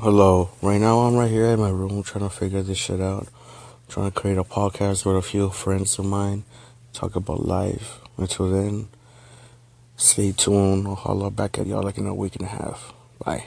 Hello. Right now, I'm right here in my room trying to figure this shit out. Trying to create a podcast with a few friends of mine, talk about life. Until then, stay tuned. I'll holler back at y'all like in a week and a half. Bye.